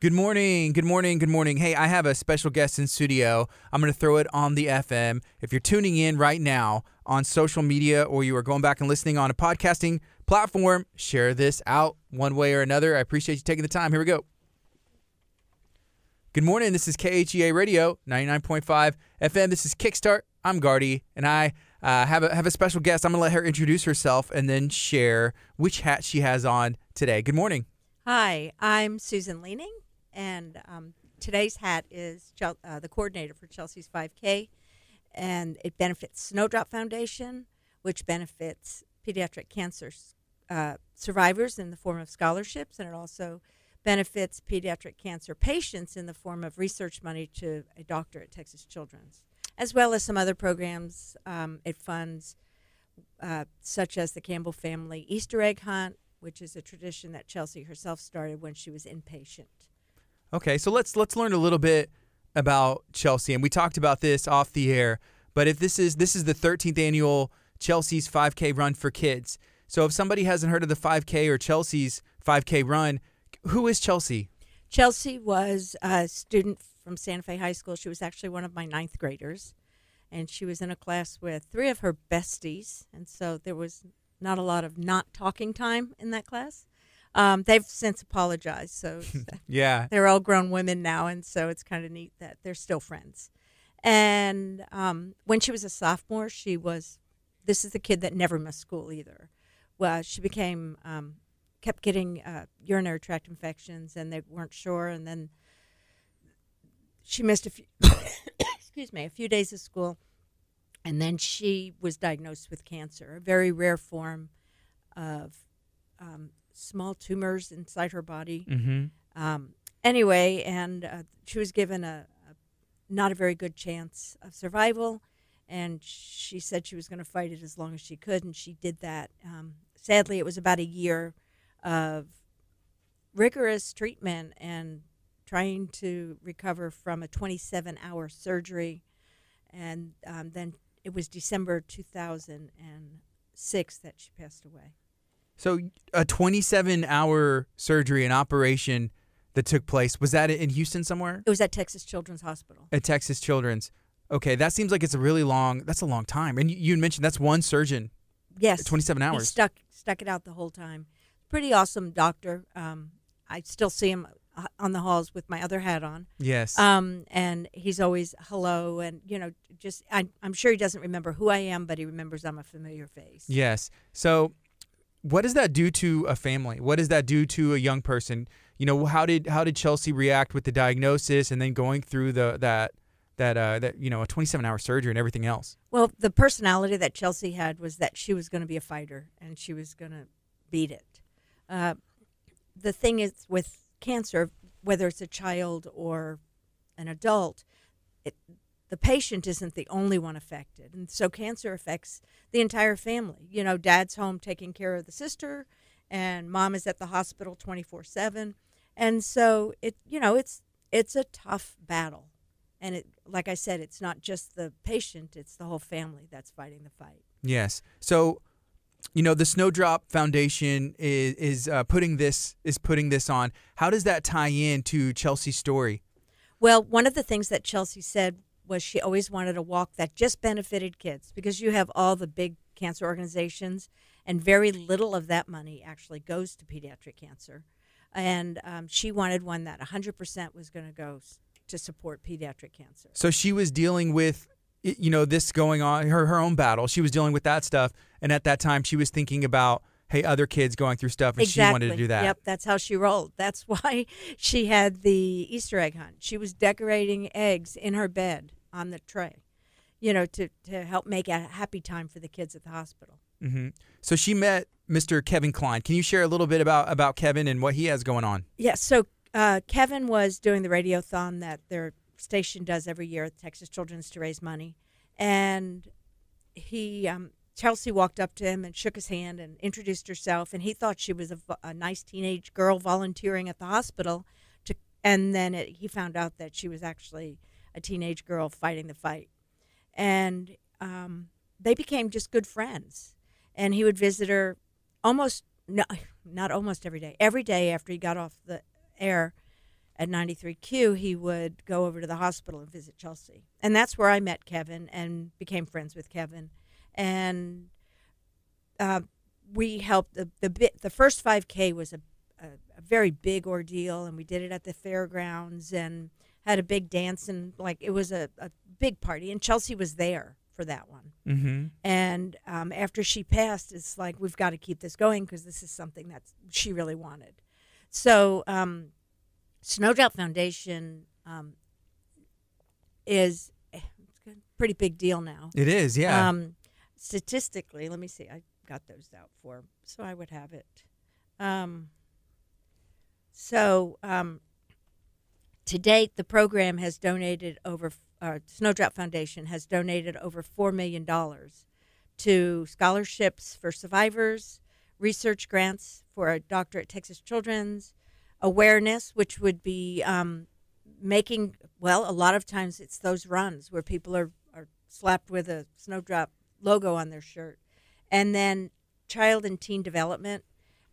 Good morning, good morning, good morning. Hey, I have a special guest in studio. I'm going to throw it on the FM. If you're tuning in right now on social media or you are going back and listening on a podcasting platform, share this out one way or another. I appreciate you taking the time. Here we go. Good morning. This is KHEA Radio 99.5 FM. This is Kickstart. I'm Gardy, and I uh, have a have a special guest. I'm going to let her introduce herself and then share which hat she has on today. Good morning. Hi, I'm Susan Leaning, and um, today's hat is uh, the coordinator for Chelsea's 5K, and it benefits Snowdrop Foundation, which benefits pediatric cancer uh, survivors in the form of scholarships, and it also benefits pediatric cancer patients in the form of research money to a doctor at Texas Children's, as well as some other programs. Um, it funds uh, such as the Campbell Family Easter Egg Hunt, which is a tradition that Chelsea herself started when she was inpatient. Okay, so let's let's learn a little bit about Chelsea, and we talked about this off the air. But if this is this is the 13th annual Chelsea's 5K Run for Kids, so if somebody hasn't heard of the 5K or Chelsea's 5K Run, who is Chelsea? Chelsea was a student from Santa Fe High School. She was actually one of my ninth graders, and she was in a class with three of her besties, and so there was not a lot of not talking time in that class. Um, they've since apologized, so yeah, they're all grown women now, and so it's kind of neat that they're still friends. And um, when she was a sophomore, she was. This is the kid that never missed school either. Well, she became um, kept getting uh, urinary tract infections, and they weren't sure, and then she missed a few. excuse me, a few days of school and then she was diagnosed with cancer, a very rare form of um, small tumors inside her body. Mm-hmm. Um, anyway, and uh, she was given a, a, not a very good chance of survival, and she said she was going to fight it as long as she could, and she did that. Um, sadly, it was about a year of rigorous treatment and trying to recover from a 27 hour surgery and um, then it was December 2006 that she passed away. So a 27 hour surgery and operation that took place was that in Houston somewhere? It was at Texas Children's Hospital. At Texas Children's. Okay, that seems like it's a really long. That's a long time. And you, you mentioned that's one surgeon. Yes, 27 hours. He stuck stuck it out the whole time. Pretty awesome doctor. Um, I still see him uh, on the halls with my other hat on. Yes. Um, and he's always hello, and you know, just I, I'm sure he doesn't remember who I am, but he remembers I'm a familiar face. Yes. So, what does that do to a family? What does that do to a young person? You know, how did how did Chelsea react with the diagnosis and then going through the that that uh that you know a 27 hour surgery and everything else? Well, the personality that Chelsea had was that she was going to be a fighter and she was going to beat it. Uh, the thing is with cancer, whether it's a child or an adult, it, the patient isn't the only one affected. And so cancer affects the entire family. You know, dad's home taking care of the sister, and mom is at the hospital 24 7. And so it, you know, it's it's a tough battle. And it, like I said, it's not just the patient; it's the whole family that's fighting the fight. Yes. So you know the Snowdrop Foundation is is uh, putting this is putting this on. How does that tie in to Chelsea's story? Well, one of the things that Chelsea said was she always wanted a walk that just benefited kids because you have all the big cancer organizations, and very little of that money actually goes to pediatric cancer. And um, she wanted one that 100% was going to go to support pediatric cancer. So she was dealing with you know this going on her her own battle she was dealing with that stuff and at that time she was thinking about hey other kids going through stuff and exactly. she wanted to do that yep that's how she rolled that's why she had the easter egg hunt she was decorating eggs in her bed on the tray you know to, to help make a happy time for the kids at the hospital mm-hmm. so she met mr kevin klein can you share a little bit about about kevin and what he has going on yes yeah, so uh, kevin was doing the radiothon that they're station does every year at Texas Children's to raise money. And he, um, Chelsea walked up to him and shook his hand and introduced herself. And he thought she was a, a nice teenage girl volunteering at the hospital. To, and then it, he found out that she was actually a teenage girl fighting the fight. And um, they became just good friends. And he would visit her almost, no, not almost every day, every day after he got off the air at 93Q, he would go over to the hospital and visit Chelsea. And that's where I met Kevin and became friends with Kevin. And uh, we helped the the bit the first 5K was a, a, a very big ordeal, and we did it at the fairgrounds and had a big dance and like it was a, a big party, and Chelsea was there for that one. Mm-hmm. And um, after she passed, it's like we've got to keep this going because this is something that she really wanted. So, um, Snowdrop Foundation um, is a pretty big deal now. It is, yeah. Um, statistically, let me see. I got those out for, so I would have it. Um, so um, to date, the program has donated over. Uh, Snowdrop Foundation has donated over four million dollars to scholarships for survivors, research grants for a doctor at Texas Children's, awareness, which would be um, making well. A lot of times, it's those runs where people are are slapped with a Snowdrop logo on their shirt, and then child and teen development,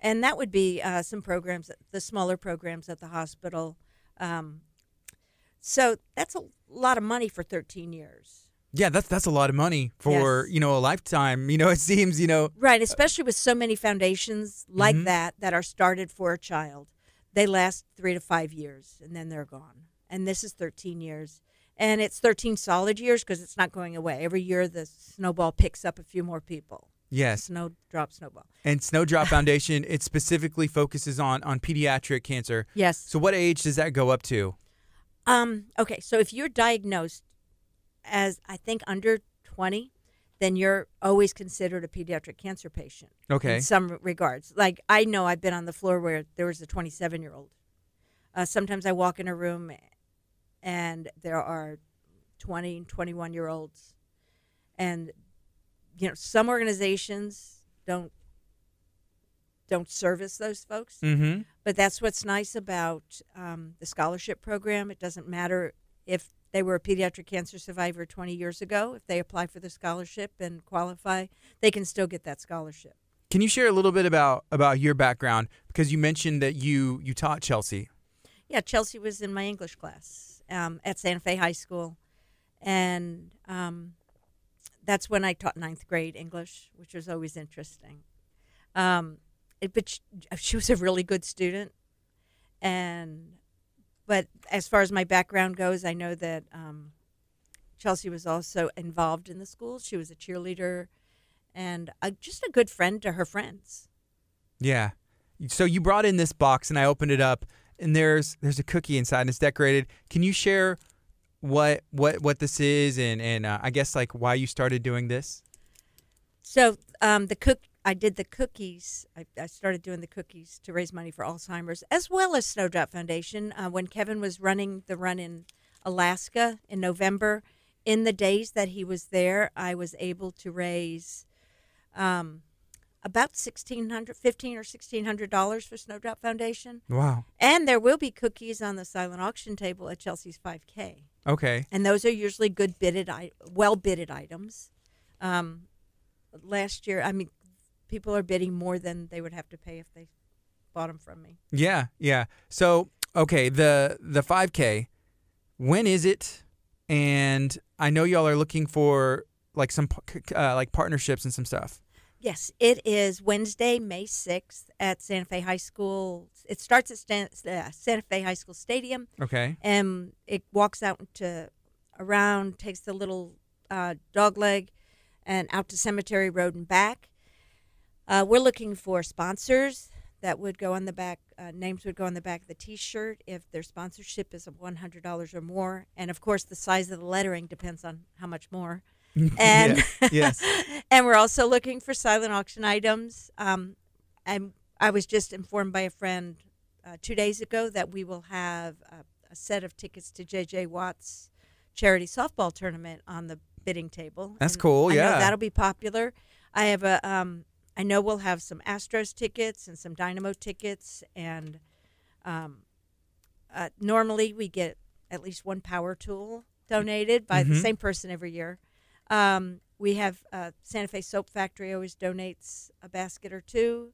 and that would be uh, some programs, the smaller programs at the hospital. Um, so that's a lot of money for 13 years. yeah, that's that's a lot of money for, Yes. you know, a lifetime. You know, it seems, you know, Right, especially with so many foundations like Mhm. that that are started for a child. They last three to five years and then they're gone. And this is 13 years. And it's 13 solid years because it's not going away. Every year the snowball picks up a few more people. Yes. Snowdrop, snowball. And Snowdrop Foundation, it specifically focuses on on pediatric cancer. Yes. So what age does that go up to? Um, okay, so if you're diagnosed as, I think, under 20, then you're always considered a pediatric cancer patient. Okay. in some regards. Like I know I've been on the floor where there was a 27 year old. Uh, sometimes I walk in a room and there are 20 21 year olds, and you know some organizations don't don't service those folks. Mm-hmm. But that's what's nice about um, the scholarship program. It doesn't matter if they were a pediatric cancer survivor 20 years ago. If they apply for the scholarship and qualify, they can still get that scholarship. Can you share a little bit about about your background because you mentioned that you you taught Chelsea. Yeah, Chelsea was in my English class um, at Santa Fe High School, and um, that's when I taught ninth grade English, which was always interesting. Um, it, but she, she was a really good student, and but as far as my background goes, I know that um, Chelsea was also involved in the school. She was a cheerleader, and a, just a good friend to her friends. Yeah. So you brought in this box and I opened it up and there's there's a cookie inside and it's decorated. Can you share what what what this is and and uh, I guess like why you started doing this? So um, the cook, I did the cookies. I, I started doing the cookies to raise money for Alzheimer's, as well as Snowdrop Foundation. Uh, when Kevin was running the run in Alaska in November, in the days that he was there, I was able to raise um, about sixteen hundred, fifteen or sixteen hundred dollars for Snowdrop Foundation, Wow. and there will be cookies on the silent auction table at Chelsea's 5K Okay. and those are usually good bidded, well bidded items. Um, last year, I mean, people are bidding more than they would have to pay if they bought them from me. Yeah, yeah. So, okay, the the 5K, when is it? And I know y'all are looking for like some uh, like partnerships and some stuff. Yes, it is Wednesday, May 6th at Santa Fe High School. It starts at Stan- uh, Santa Fe High School Stadium Okay. and it walks out to around, takes the little uh, dog leg and out to Cemetery Road and back. Uh, we're looking for sponsors that would go on the back. Uh, names would go on the back of the T-shirt if their sponsorship is of one hundred dollars or more, and of course the size of the lettering depends on how much more. And Yeah, yes. and we're also looking for silent auction items. Um, and I was just informed by a friend uh, two days ago that we will have a, a set of tickets to JJ Watt's charity softball tournament on the bidding table. That's And cool, I know yeah. that'll be popular. I have a. Um, I know we'll have some Astros tickets and some Dynamo tickets, and um, uh, normally we get at least one power tool donated by the Mhm. same person every year. Um, we have uh, Santa Fe Soap Factory always donates a basket or two.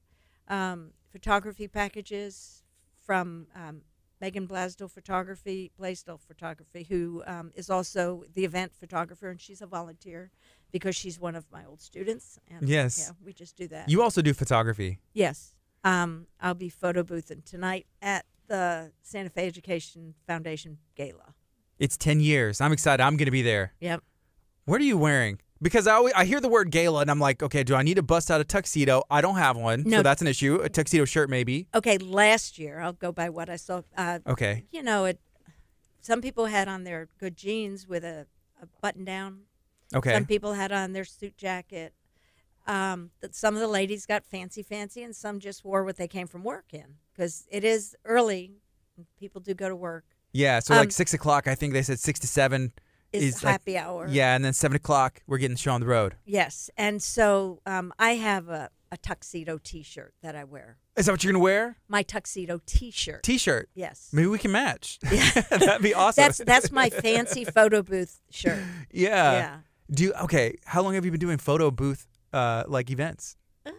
Um, photography packages from um, Megan Blasdell Photography, Blaisdell Photography, who um, is also the event photographer, and she's a volunteer because she's one of my old students. And, Yes. Yeah, we just do that. You also do photography. yes. Um, I'll be photo boothing tonight at the Santa Fe Education Foundation Gala. It's 10 years. I'm excited. I'm going to be there. Yep. What are you wearing? Because I always, I hear the word gala and I'm like, okay, do I need to bust out a tuxedo? I don't have one, No. so that's an issue. A tuxedo shirt, maybe. Okay, last year, I'll go by what I saw. Uh, Okay. you know, it. Some people had on their good jeans with a, a button down. Okay. Some people had on their suit jacket. Um, th- some of the ladies got fancy, fancy, and some just wore what they came from work in because it is early. and People do go to work. Yeah. So Um, like six o'clock. I think they said six to seven. Is Is like- happy hour. Yeah, and then seven o'clock we're getting the show on the road. Yes, and so um, I have a, a tuxedo T-shirt that I wear. Is that what you're gonna wear? My tuxedo T-shirt. T-shirt. yes. Maybe we can match. Yeah. That'd be awesome. That's that's my fancy photo booth shirt. yeah. yeah. Do you, okay. How long have you been doing photo booth uh, like events? Uh,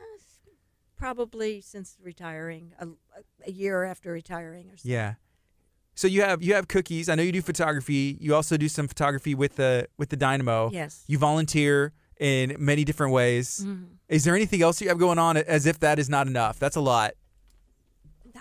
probably since retiring, a, a year after retiring or something. Yeah. So you have you have cookies. I know you do photography. You also do some photography with the with the Dynamo. Yes. You volunteer in many different ways. Mhm. Is there anything else you have going on? As if that is not enough. That's a lot.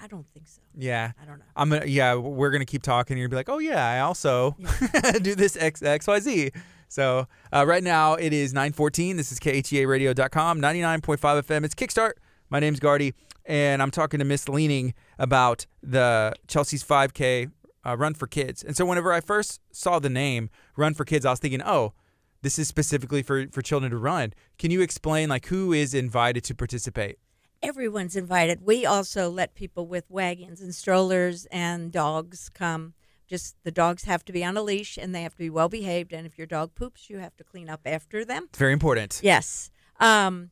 I don't think so. Yeah. I don't know. I'm gonna. Yeah, we're gonna keep talking. You're gonna be like, oh yeah, I also do this X X Y Z. So uh, right now it is 9:14. This is KHEARadio.com, 99.5 FM. It's Kickstart. My name's Gardy, and I'm talking to Miss Leaning about the Chelsea's 5K uh, Run for Kids. And so whenever I first saw the name Run for Kids, I was thinking, oh, this is specifically for for children to run. Can you explain like who is invited to participate? Everyone's invited. We also let people with wagons and strollers and dogs come. Just the dogs have to be on a leash and they have to be well behaved. And if your dog poops, you have to clean up after them. It's very important. Yes. Um,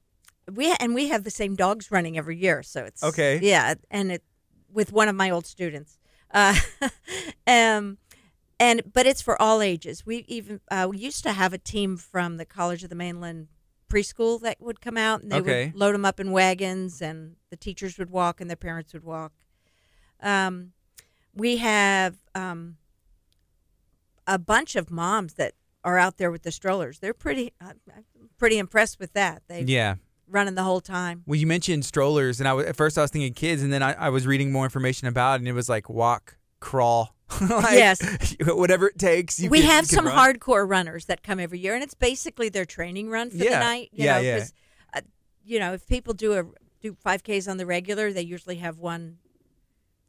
we and we have the same dogs running every year, so it's Okay. Yeah, and it with one of my old students. Uh, um, and but it's for all ages. We even uh, we used to have a team from the College of the Mainland preschool that would come out and they Okay. would load them up in wagons and the teachers would walk and their parents would walk. Um, we have um, a bunch of moms that are out there with the strollers. They're pretty uh, pretty impressed with that. They Yeah. Running the whole time. Well, you mentioned strollers, and I was, at first I was thinking kids, and then I, I was reading more information about it, and it was like walk, crawl, like, Yes. whatever it takes. You we can- have some run. hardcore runners that come every year, and it's basically their training run for Yeah. the night. You Yeah, know, yeah. uh, you know, if people do a do 5Ks on the regular, they usually have one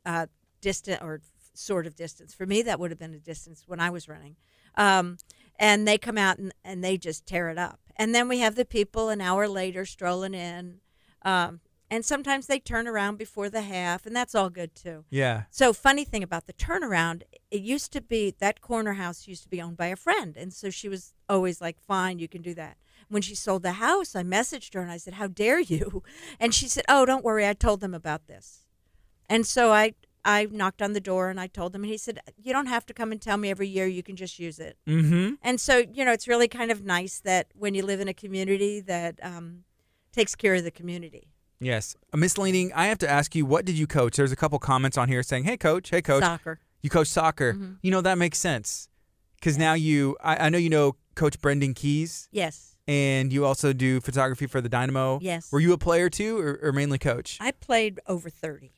uh, distant or sort of distance. For me, that would have been a distance when I was running. Um, and they come out and, and they just tear it up. And then we have the people an hour later strolling in. Um, and sometimes they turn around before the half, and that's all good too. Yeah. So funny thing about the turnaround, it used to be that corner house used to be owned by a friend, and so she was always like, "Fine, you can do that." When she sold the house, I messaged her and I said, "How dare you?" And she said, "Oh, don't worry, I told them about this." And so I I knocked on the door and I told him, and he said, "You don't have to come and tell me every year. You can just use it." Mm-hmm. And so you know, it's really kind of nice that when you live in a community that um, takes care of the community. Yes. Uh, Miss Leaning, I have to ask you, what did you coach? There's a couple comments on here saying, hey, coach, hey, coach, Soccer. you coach soccer. Mhm. You know, that makes sense. Because now you, I, I know you know Coach Brendan Keys, Yes. and you also do photography for the Dynamo. Yes. Were you a player too, or, or mainly coach? I played over 30.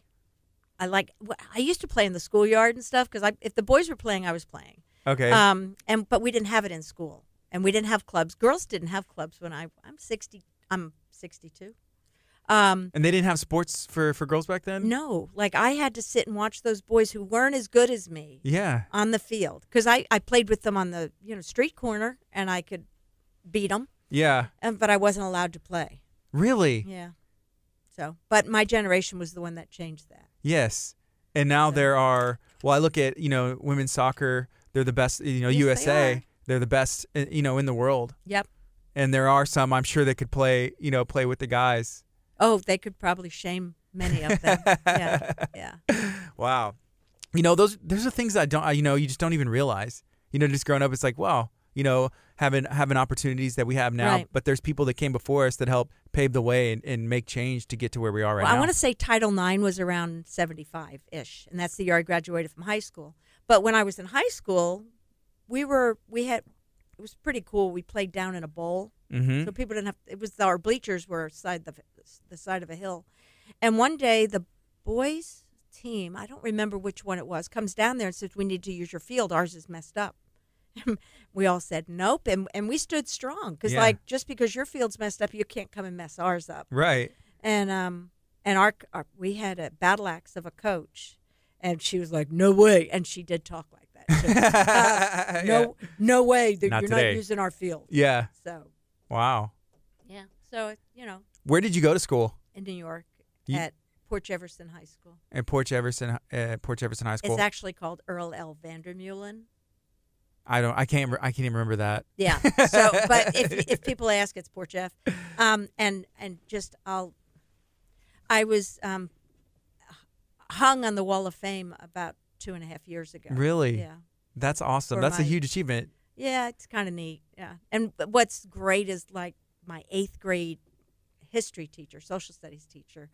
I like I used to play in the schoolyard and stuff because if the boys were playing I was playing. Okay. Um and but we didn't have it in school. And we didn't have clubs. Girls didn't have clubs when I I'm 60 I'm 62. Um and they didn't have sports for, for girls back then? no, like I had to sit and watch those boys who weren't as good as me Yeah. on the field cuz I I played with them on the, you know, street corner and I could beat them, Yeah. and, but I wasn't allowed to play. Really? Yeah. So, but my generation was the one that changed that. Yes. And now there are, well, I look at, you know, women's soccer, they're the best, you know, Yes, they USA, are. they're the best, uh, you know, in the world. Yep. And there are some, I'm sure, that could play, you know, play with the guys. Oh, they could probably shame many of them. yeah, yeah. Wow. You know, those, those are things that I don't, I- you know, you just don't even realize. You know, just growing up, it's like, wow, you know, having having opportunities that we have now. Right. But there's people that came before us that helped pave the way and, and make change to get to where we are right well, now. I want to say Title IX was around 75 ish, and that's the year I graduated from high school. But when I was in high school, we were, we had, it was pretty cool. We played down in a bowl. mm-hmm. So people didn't have, it was, our bleachers were side the, the side of a hill. And one day the boys team, I don't remember which one it was, comes down there and says, we need to use your field. Ours is messed up. we all said nope, and and we stood strong because Yeah. like just because your field's messed up, you can't come and mess ours up Right. and um and our, our we had a battle axe of a coach and she was like no way and she did talk like that too. Uh, no no way that Not you're today. not using our field Yeah. so Wow. yeah so you know Where did you go to school? in new york You- at port jefferson high school At Port Jefferson, uh, Port Jefferson High School. it's actually called earl l vandermeulen I don't. I can't. I can't even remember that. yeah so but if, if people ask it's port jeff um and and just i'll i was um hung on the wall of fame about two and a half years ago Really? yeah That's awesome. For That's a huge achievement. Yeah, it's kind of neat. Yeah, and what's great is like my eighth grade history teacher, social studies teacher.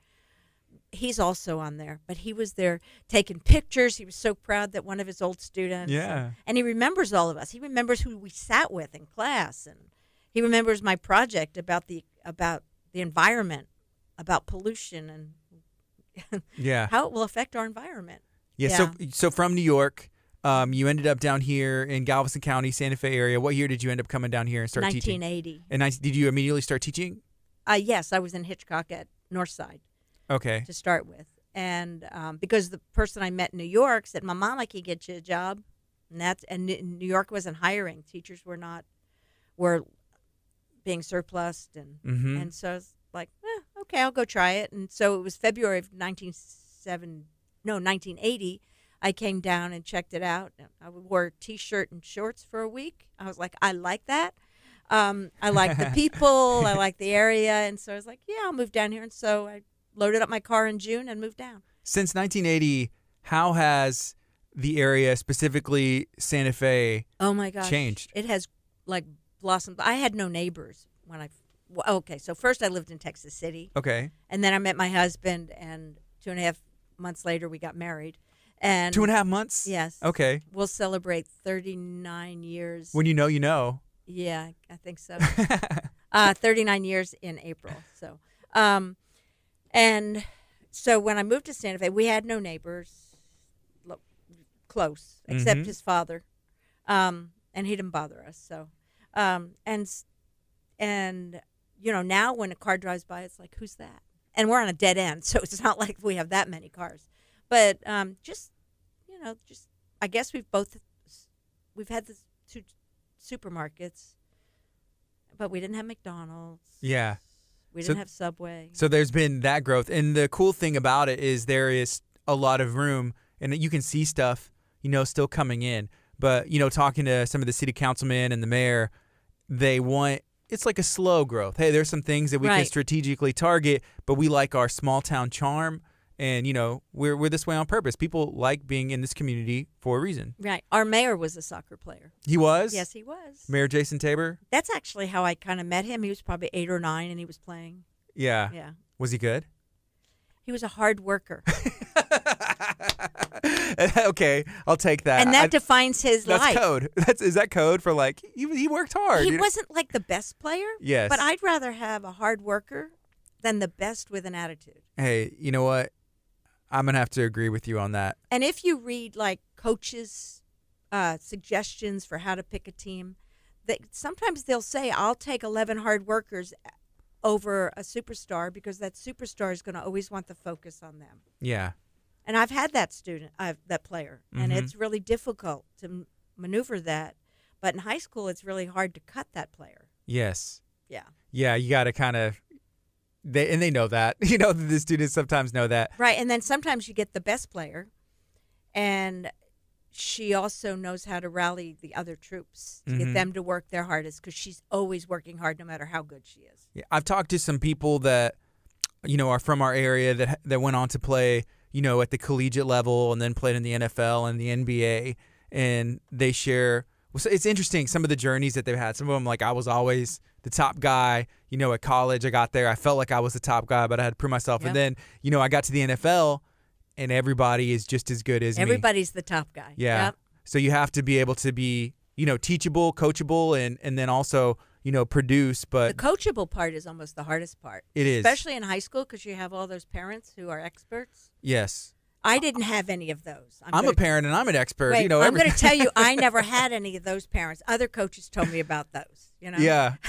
He's also on there, but he was there taking pictures. He was so proud that one of his old students. Yeah. and he remembers all of us. He remembers who we sat with in class, and he remembers my project about the about the environment, about pollution, and Yeah. how it will affect our environment. Yeah. So so from New York, um, you ended up down here in Galveston County, Santa Fe area. What year did you end up coming down here and start teaching? 1980. And I, did you immediately start teaching? Uh, yes, I was in Hitchcock at Northside. Okay. to start with. And um, because the person I met in New York said, "My mom, I can get you a job," and that's and New York wasn't hiring. Teachers were not were being surplused, and Mm-hmm. and so I was like, eh, "Okay, I'll go try it." And so it was February of 1907, no 1980. I came down and checked it out. I wore a t-shirt and shorts for a week. I was like, I like that. Um, I like the people. I like the area, and so I was like, yeah, I'll move down here. And so I loaded up my car in June and moved down. Since 1980, how has the area, specifically Santa Fe, Oh my gosh, Changed. It has like blossomed. I had no neighbors when I. well, Okay, so first I lived in Texas City, okay, and then I met my husband, and two and a half months later we got married. And two and a half months? yes, Okay. we'll celebrate 39 years. When you know, you know. yeah, I think so. uh, 39 years in April. So, um, and so when I moved to Santa Fe, we had no neighbors lo- close except Mhm. his father, um, and he didn't bother us. So, um, and and you know now when a car drives by, it's like who's that? And we're on a dead end, so it's not like we have that many cars. But um, just you know, just I guess we've both we've had the two supermarkets, but we didn't have McDonald's. Yeah. We didn't have Subway. So there's been that growth, and the cool thing about it is there is a lot of room, and you can see stuff, you know, still coming in. But you know, talking to some of the city councilmen and the mayor, they want it's like a slow growth. Hey, there's some things that we can strategically target, but we like our small town charm, and you know, we're we're this way on purpose. People like being in this community for a reason. right. Our mayor was a soccer player. He was Yes, he was. Mayor Jason Tabor. That's actually how I kind of met him. He was probably eight or nine, and he was playing. Yeah. Yeah, Was he good? he was a hard worker, okay, I'll take that. and that I- defines his That's life. code. That's is that code for like he, he worked hard. He wasn't like the best player, Yes. but I'd rather have a hard worker than the best with an attitude. hey, you know what? I'm gonna have to agree with you on that. And if you read like coaches' uh, suggestions for how to pick a team, that sometimes they'll say, "I'll take 11 hard workers over a superstar because that superstar is going to always want the focus on them." Yeah. And I've had that student, I've that player, and Mhm. it's really difficult to m- maneuver that. But in high school, it's really hard to cut that player. Yes. Yeah. Yeah. You got to kind of. They and they know that. You know the students sometimes know that. Right. And then sometimes you get the best player, and she also knows how to rally the other troops to Mhm. get them to work their hardest because she's always working hard no matter how good she is. Yeah, I've talked to some people that you know are from our area that that went on to play you know at the collegiate level and then played in the NFL and the NBA and they share well, so it's interesting some of the journeys that they've had. Some of them, like I was always the top guy. You know, at college, I got there, I felt like I was the top guy, but I had to prove myself. Yep. And then, you know, I got to the NFL, and everybody is just as good as me. Everybody's the top guy. Yeah. Yep. So you have to be able to be, you know, teachable, coachable, and and then also, you know, produce. But the coachable part is almost the hardest part, it is especially in high school because you have all those parents who are experts. yes. I didn't have any of those. I'm, a gonna- parent and I'm an expert. Wait, you know, I'm going to tell you, I never had any of those parents. Other coaches told me about those. You know. Yeah.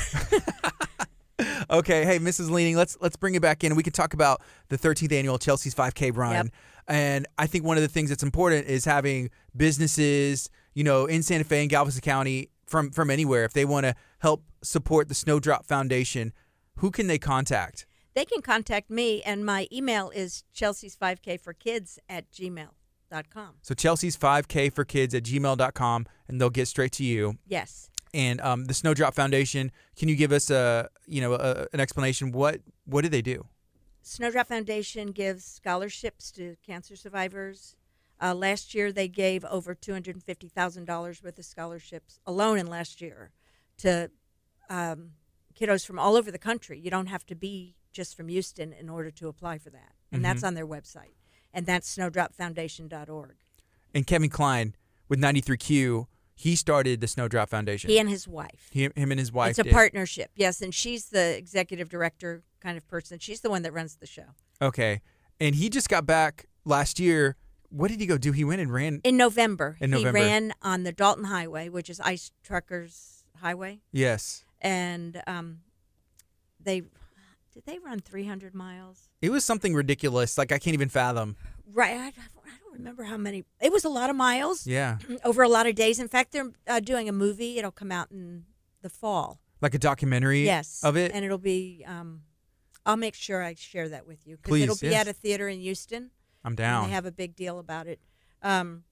okay. Hey, Mrs. Leaning, let's let's bring it back in. We can talk about the 13th annual Chelsea's 5K run. Yep. And I think one of the things that's important is having businesses, you know, in Santa Fe and Galveston County from from anywhere if they want to help support the Snowdrop Foundation, who can they contact? They can contact me, and my email is Chelsea's 5K for kids at gmail.com. So Chelsea's 5K for kids at gmail.com and they'll get straight to you. Yes. And um, the Snowdrop Foundation, can you give us a you know a, an explanation? What what do they do? Snowdrop Foundation gives scholarships to cancer survivors. Uh, last year, they gave over $250,000 worth of scholarships alone in last year to um, kiddos from all over the country. You don't have to be just from Houston in order to apply for that. And that's on their website. And that's snowdropfoundation.org. And Kevin Klein with 93Q, he started the Snowdrop Foundation. He and his wife. He- him and his wife. it's a did. partnership, yes. And she's the executive director kind of person. She's the one that runs the show. Okay. And he just got back last year. What did he go do? He went and ran. In November, In he November. ran on the Dalton Highway, which is Ice Truckers Highway. Yes. and um, they did they run 300 miles It was something ridiculous. Like I can't even fathom. right I, I don't remember how many it was a lot of miles Yeah. over a lot of days in fact they're uh, doing a movie it'll come out in the fall Like a documentary yes of it. and it'll be um, i'll make sure i share that with you because Please, it'll be yes. at a theater in houston I'm down. they have a big deal about it um,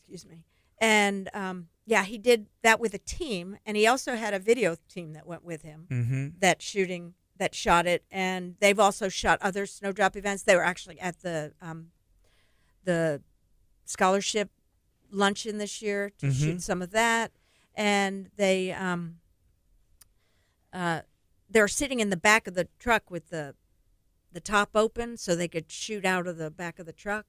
excuse me and um, yeah he did that with a team and he also had a video team that went with him mm-hmm. that shooting that shot it, and they've also shot other snowdrop events. They were actually at the um, the scholarship luncheon this year to Mhm. shoot some of that, and they um, uh, they're sitting in the back of the truck with the the top open so they could shoot out of the back of the truck.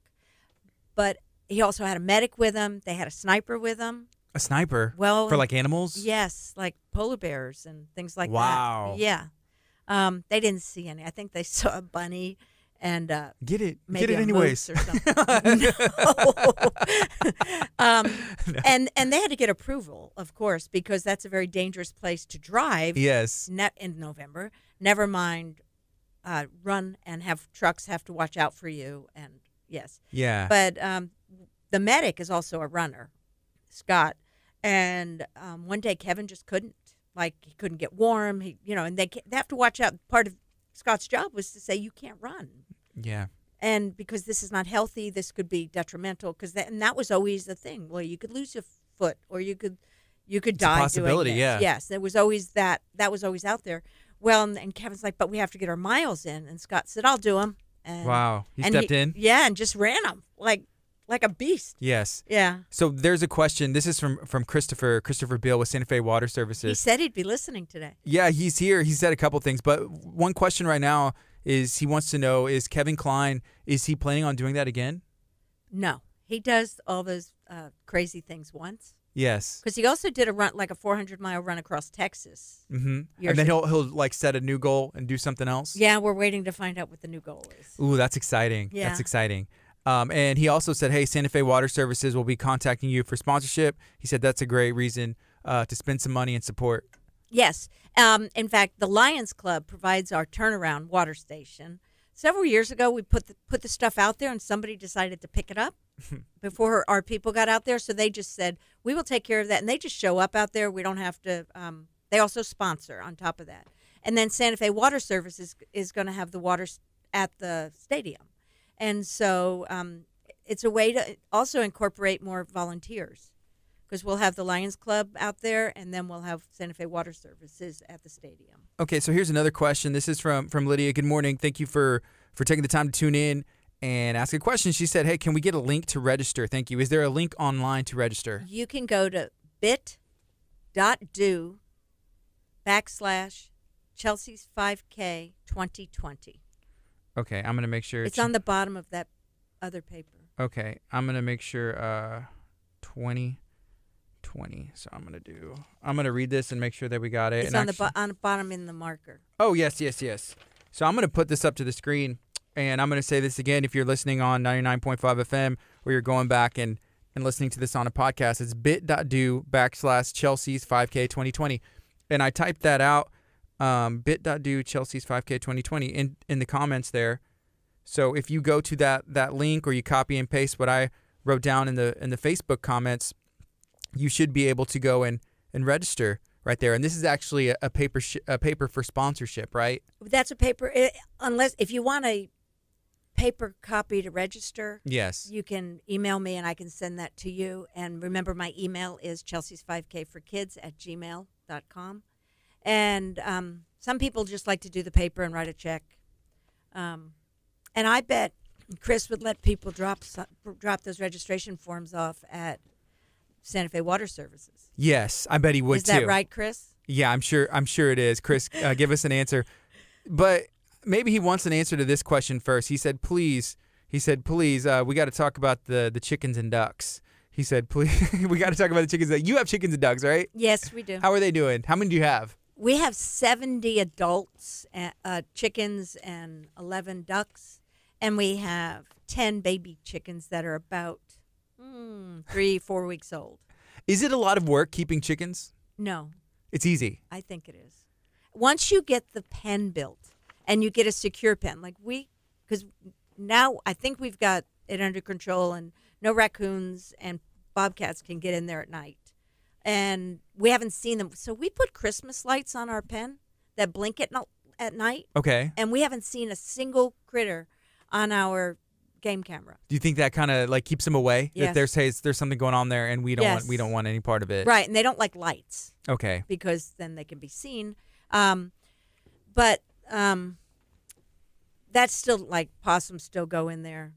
But he also had a medic with him. They had a sniper with him. A sniper Well, for like animals. Yes, like polar bears and things like Wow. that. Wow. Yeah. Um, they didn't see any. I think they saw a bunny and uh, Get it. Get it anyways. or something. no. um, and and they had to get approval, of course, because that's a very dangerous place to drive. yes. Ne- in November. Never mind, uh, run and have trucks have to watch out for you. And yes, Yeah. but um, the medic is also a runner, Scott. And um, one day Kevin just couldn't, like he couldn't get warm. He, you know, and they, they have to watch out. Part of Scott's job was to say you can't run, yeah. and because this is not healthy, this could be detrimental. Because that and that was always the thing. Well, you could lose your foot, or you could you could It's a die. possibility, yeah. Yes, there was always that. That was always out there. Well, and, and Kevin's like, but we have to get our miles in. And Scott said, I'll do them. And, Wow. He stepped in. Yeah, and just ran them like like a beast. Yes. Yeah. So there's a question. This is from from Christopher Christopher Bill with Santa Fe Water Services. He said he'd be listening today. Yeah, he's here. He said a couple things, but one question right now is he wants to know is Kevin Klein is he planning on doing that again? No, he does all those uh, crazy things once Yes. because he also did a run like a 400 mile run across Texas. Mm-hmm. And then he'll he'll like set a new goal and do something else. Yeah, we're waiting to find out what the new goal is. Ooh, that's exciting. Yeah. That's exciting. Um, and he also said, "Hey, Santa Fe Water Services will be contacting you for sponsorship." He said that's a great reason uh, to spend some money and support. Yes. Um, in fact, the Lions Club provides our turnaround water station. Several years ago, we put the, put the stuff out there, and somebody decided to pick it up before our people got out there. So they just said, "We will take care of that," and they just show up out there. We don't have to. Um, they also sponsor on top of that, and then Santa Fe Water Services is going to have the water at the stadium, and so um, it's a way to also incorporate more volunteers because we'll have the Lions Club out there, and then we'll have Santa Fe Water Services at the stadium. Okay, so here's another question. This is from from Lydia. Good morning. Thank you for for taking the time to tune in and ask a question. She said, "Hey, can we get a link to register? Thank you. Is there a link online to register?" You can go to bit.do backslash Chelsea's 5K 2020. Okay, I'm gonna make sure It's on the bottom of that other paper. Okay, I'm gonna make sure uh, 2020. So I'm gonna do. I'm gonna read this and make sure that we got it. It's on the bo- on the bottom in the marker. Oh yes, yes, yes. So I'm gonna put this up to the screen, and I'm gonna say this again. If you're listening on 99.5 FM, or you're going back and and listening to this on a podcast, it's bit.do backslash Chelsea's 5K 2020, and I typed that out. Um, bit.do Chelsea's 5K 2020 in in the comments there. So if you go to that that link or you copy and paste what I wrote down in the in the Facebook comments, you should be able to go and and register right there. And this is actually a, a paper sh- a paper for sponsorship, right? That's a paper. It, unless if you want a paper copy to register, Yes. you can email me and I can send that to you. And remember, my email is Chelsea's 5K for kids at gmail.com. And um, some people just like to do the paper and write a check. Um, and I bet Chris would let people drop drop those registration forms off at Santa Fe Water Services. Yes, I bet he would is that too. right, Chris? Yeah, I'm sure. I'm sure it is. Chris, uh, give us an answer. But maybe he wants an answer to this question first. He said, "Please," he said, "Please, uh, we got to talk about the the chickens and ducks." He said, "Please, we got to talk about the chickens. You have chickens and ducks, right? Yes, we do. How are they doing? How many do you have? We have 70 adults, uh, chickens, and 11 ducks. And we have 10 baby chickens that are about mm, three, four weeks old. Is it a lot of work keeping chickens? No, It's easy. I think it is. Once you get the pen built and you get a secure pen, like we, because now I think we've got it under control and no raccoons and bobcats can get in there at night. And we haven't seen them. So we put Christmas lights on our pen that blink at, no- at night. Okay. and we haven't seen a single critter on our game camera. Do you think that kind of like keeps them away? If Yes. there's hey, there's something going on there, and we don't want we don't want any part of it. Right, and they don't like lights Okay. because then they can be seen. Um, but um, that's still like possums still go in there,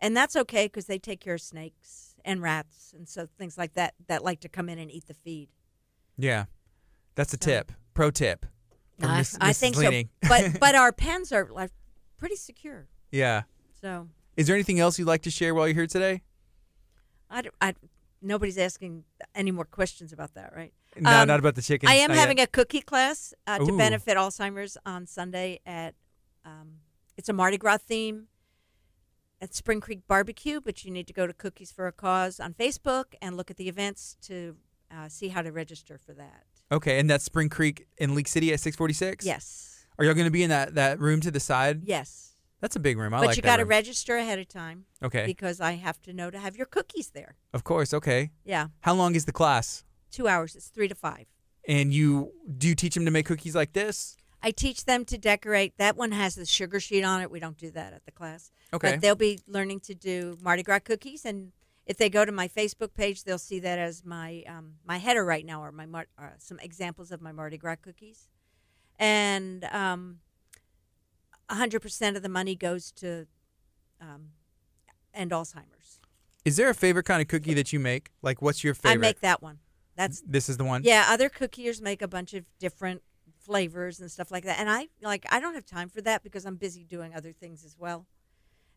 and that's okay because they take care of snakes and rats and so things like that that like to come in and eat the feed. Yeah. That's a So- tip. Pro tip. From I, Miss- I Mrs. think Leaning. so, but but our pens are like pretty secure. Yeah. So Is there anything else you'd like to share while you're here today? I, I nobody's asking any more questions about that, right? No, Um, not about the chickens. I am not yet. having a cookie class uh, to Ooh. benefit Alzheimer's on Sunday at um, it's a Mardi Gras theme at Spring Creek Barbecue, but you need to go to Cookies for a Cause on Facebook and look at the events to uh, see how to register for that. Okay, and that's Spring Creek in League City at 646. Yes, Are y'all going to be in that that room to the side? yes, That's a big room. I like that. but like you got to register ahead of time Okay. because I have to know to have your cookies there. Of course. Okay. Yeah, How long is the class? two hours. It's three to five. And you do you teach them to make cookies like this? I teach them to decorate. That one has the sugar sheet on it. We don't do that at the class. Okay. But they'll be learning to do Mardi Gras cookies, and if they go to my Facebook page, they'll see that as my um, my header right now, or my Mar- uh, some examples of my Mardi Gras cookies, and um, hundred percent of the money goes to um, end Alzheimer's. Is there a favorite kind of cookie that you make? Like, what's your favorite? I make that one. That's This is the one. yeah. Other cookiers make a bunch of different flavors and stuff like that, and I like I don't have time for that because I'm busy doing other things as well.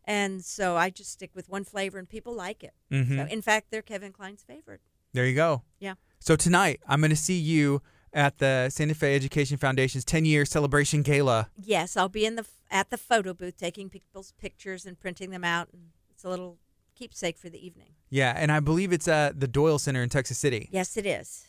And so I just stick with one flavor, and people like it. hmm So, in fact, they're Kevin Klein's favorite. There you go. Yeah. So tonight I'm going to see you at the Santa Fe Education Foundation's 10 year celebration gala. Yes, I'll be in the at the photo booth taking people's pictures and printing them out, and it's a little keepsake for the evening. Yeah, and I believe it's at the Doyle Center in Texas City. Yes, it is.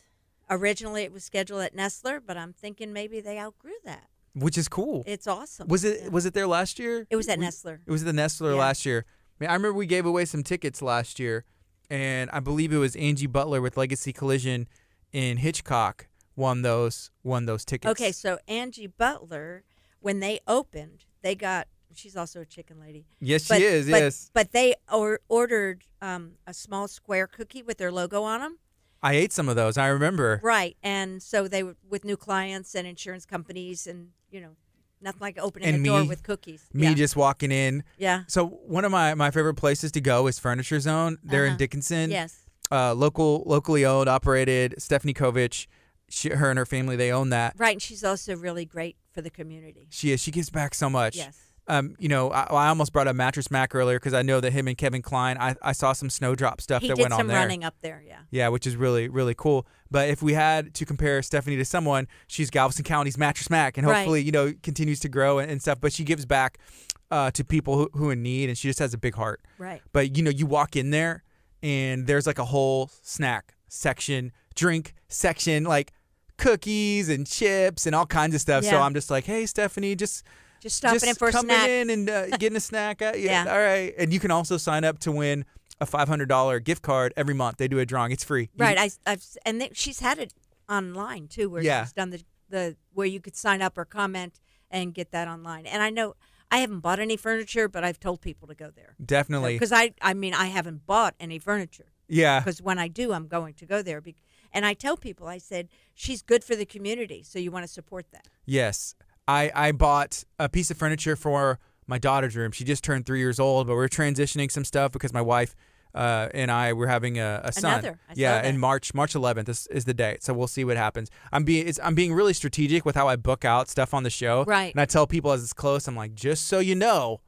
Originally, it was scheduled at Nessler, but I'm thinking maybe they outgrew that. Which is cool. It's awesome. Was it Yeah. was it there last year? It was at We- Nessler. It was at the Nessler Yeah. last year. I, mean, I remember we gave away some tickets last year, and I believe it was Angie Butler with Legacy Collision in Hitchcock won those won those tickets. Okay, so Angie Butler, when they opened, they got. She's also a chicken lady. Yes, But, she is. but, yes, But they or, ordered um, a small square cookie with their logo on them. I ate some of those. I remember. Right, and so they were with new clients and insurance companies, and you know, nothing like opening And a door with cookies. Me yeah. just walking in. yeah. So one of my, my favorite places to go is Furniture Zone. They're in Uh-huh. Dickinson. Yes. uh, local, locally owned, operated. Stephanie Kovich, she, her and her family, they own that. Right, and she's also really great for the community. She is. She gives back so much. Yes. Um, you know, I, I almost brought up Mattress Mac earlier because I know that him and Kevin Klein. I, I saw some snowdrop stuff He that went on there. running up there, yeah. Yeah, which is really really cool. But if we had to compare Stephanie to someone, she's Galveston County's Mattress Mac, and Right. hopefully you know continues to grow and, and stuff. But she gives back uh, to people who, who in need, and she just has a big heart. Right. But you know, you walk in there, and there's like a whole snack section, drink section, like cookies and chips and all kinds of stuff. So I'm just like, hey, Stephanie, just Just stopping just in for a coming snack. in and uh, getting a snack. Uh, yeah, Yeah. all right. And you can also sign up to win a $500 gift card every month. They do a drawing. It's free. You- Right. I, I've and they, she's had it online too, where Yeah. she's done the the where you could sign up or comment and get that online. And I know I haven't bought any furniture, but I've told people to go there Definitely. because I I mean I haven't bought any furniture Yeah. because when I do, I'm going to go there. Be- and I tell people, I said she's good for the community, so you want to support that. Yes. I, I bought a piece of furniture for my daughter's room. She just turned three years old, but we're transitioning some stuff because my wife uh, and I were having a, a son. Another. I yeah, in March March 11th is, is the date. So we'll see what happens. I'm being it's, I'm being really strategic with how I book out stuff on the show. Right. And I tell people as it's close, I'm like, just so you know,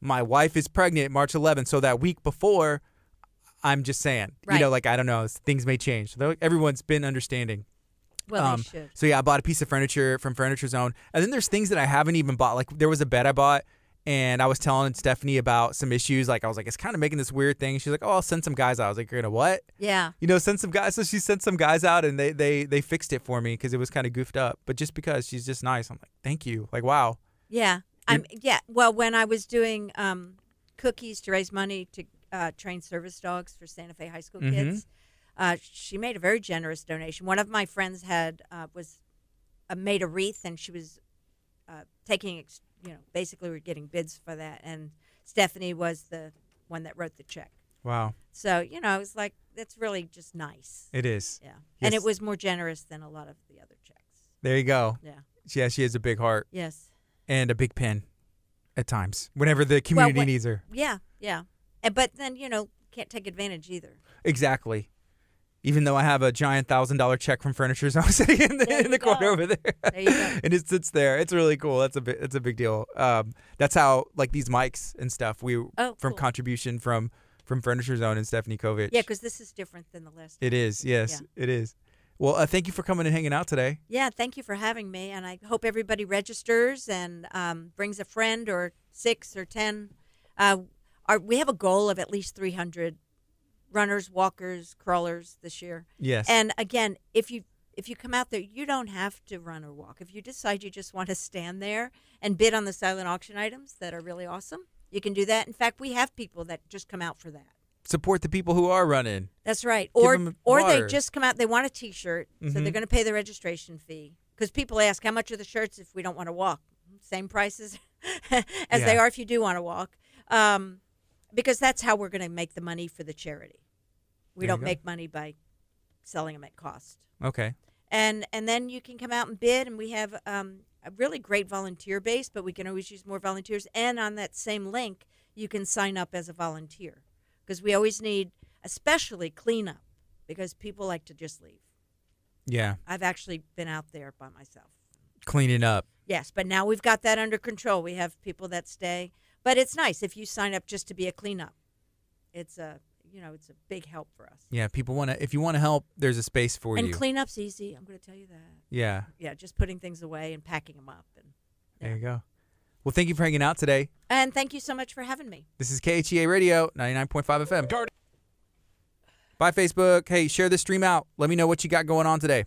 my wife is pregnant March 11th. So that week before, I'm just saying, you know, like I don't know, things may change. So everyone's been understanding. Well, Um, they should. So yeah, I bought a piece of furniture from Furniture Zone, and then there's things that I haven't even bought. Like there was a bed I bought, and I was telling Stephanie about some issues. Like I was like, it's kind of making this weird thing. She's like, oh, I'll send some guys out. I was like, you're gonna what? Yeah. You know, send some guys. So she sent some guys out, and they they they fixed it for me because it was kind of goofed up. But just because she's just nice, I'm like, thank you. Like wow. Yeah. I'm yeah. Well, when I was doing um, cookies to raise money to uh, train service dogs for Santa Fe high school Mhm. kids, uh, she made a very generous donation. One of my friends had uh, was uh, made a wreath, and she was uh, taking ex- you know basically we're getting bids for that, and Stephanie was the one that wrote the check. Wow. So you know, it was like that's really just nice. It is. Yeah, and Yes. it was more generous than a lot of the other checks. There you go. Yeah. Yeah, she has a big heart Yes. and a big pen at times whenever the community what- needs her. Yeah. Yeah. And, but then you know can't take advantage either. Exactly. Even though I have a giant thousand dollar check from Furniture Zone sitting in the, There in the corner go. over there, There and it sits there. It's really cool. That's a bit. It's a big deal. Um, that's how like these mics and stuff. We Oh, from cool. contribution from from Furniture Zone and Stephanie Kovich. Yeah, because this is different than the last. it is. Yes, it is. Well, uh, thank you for coming and hanging out today. Yeah, thank you for having me, and I hope everybody registers and um, brings a friend or six or ten. Uh, our, we have a goal of at least three hundred runners, walkers, crawlers this year. Yes. And again, if you if you come out there, you don't have to run or walk. If you decide you just want to stand there and bid on the silent auction items that are really awesome, you can do that. In fact, we have people that just come out for that. Support the people who are running. That's right. Give Or or they just come out. They want a T-shirt, so Mhm. they're going to pay the registration fee. Because people ask, how much are the shirts if we don't want to walk? Same prices as they are if you do want to walk. Um, because that's how we're going to make the money for the charity. We There don't make money by selling them at cost. Okay. And and then you can come out and bid, and we have um, a really great volunteer base, but we can always use more volunteers. And on that same link, you can sign up as a volunteer because we always need, especially cleanup, because people like to just leave. Yeah. I've actually been out there by myself. Cleaning up. Yes, but now we've got that under control. We have people that stay, but it's nice if you sign up just to be a cleanup. It's a you know it's a big help for us. Yeah. People want to. If you want to help, there's a space for and you. And cleanup's easy. I'm going to tell you that. yeah. Yeah, just putting things away and packing them up. And There you go. Well, thank you for hanging out today. and thank you so much for having me. This is KHEA Radio, 99.5 FM. Bye, Facebook. Hey, share this stream out. Let me know what you got going on today.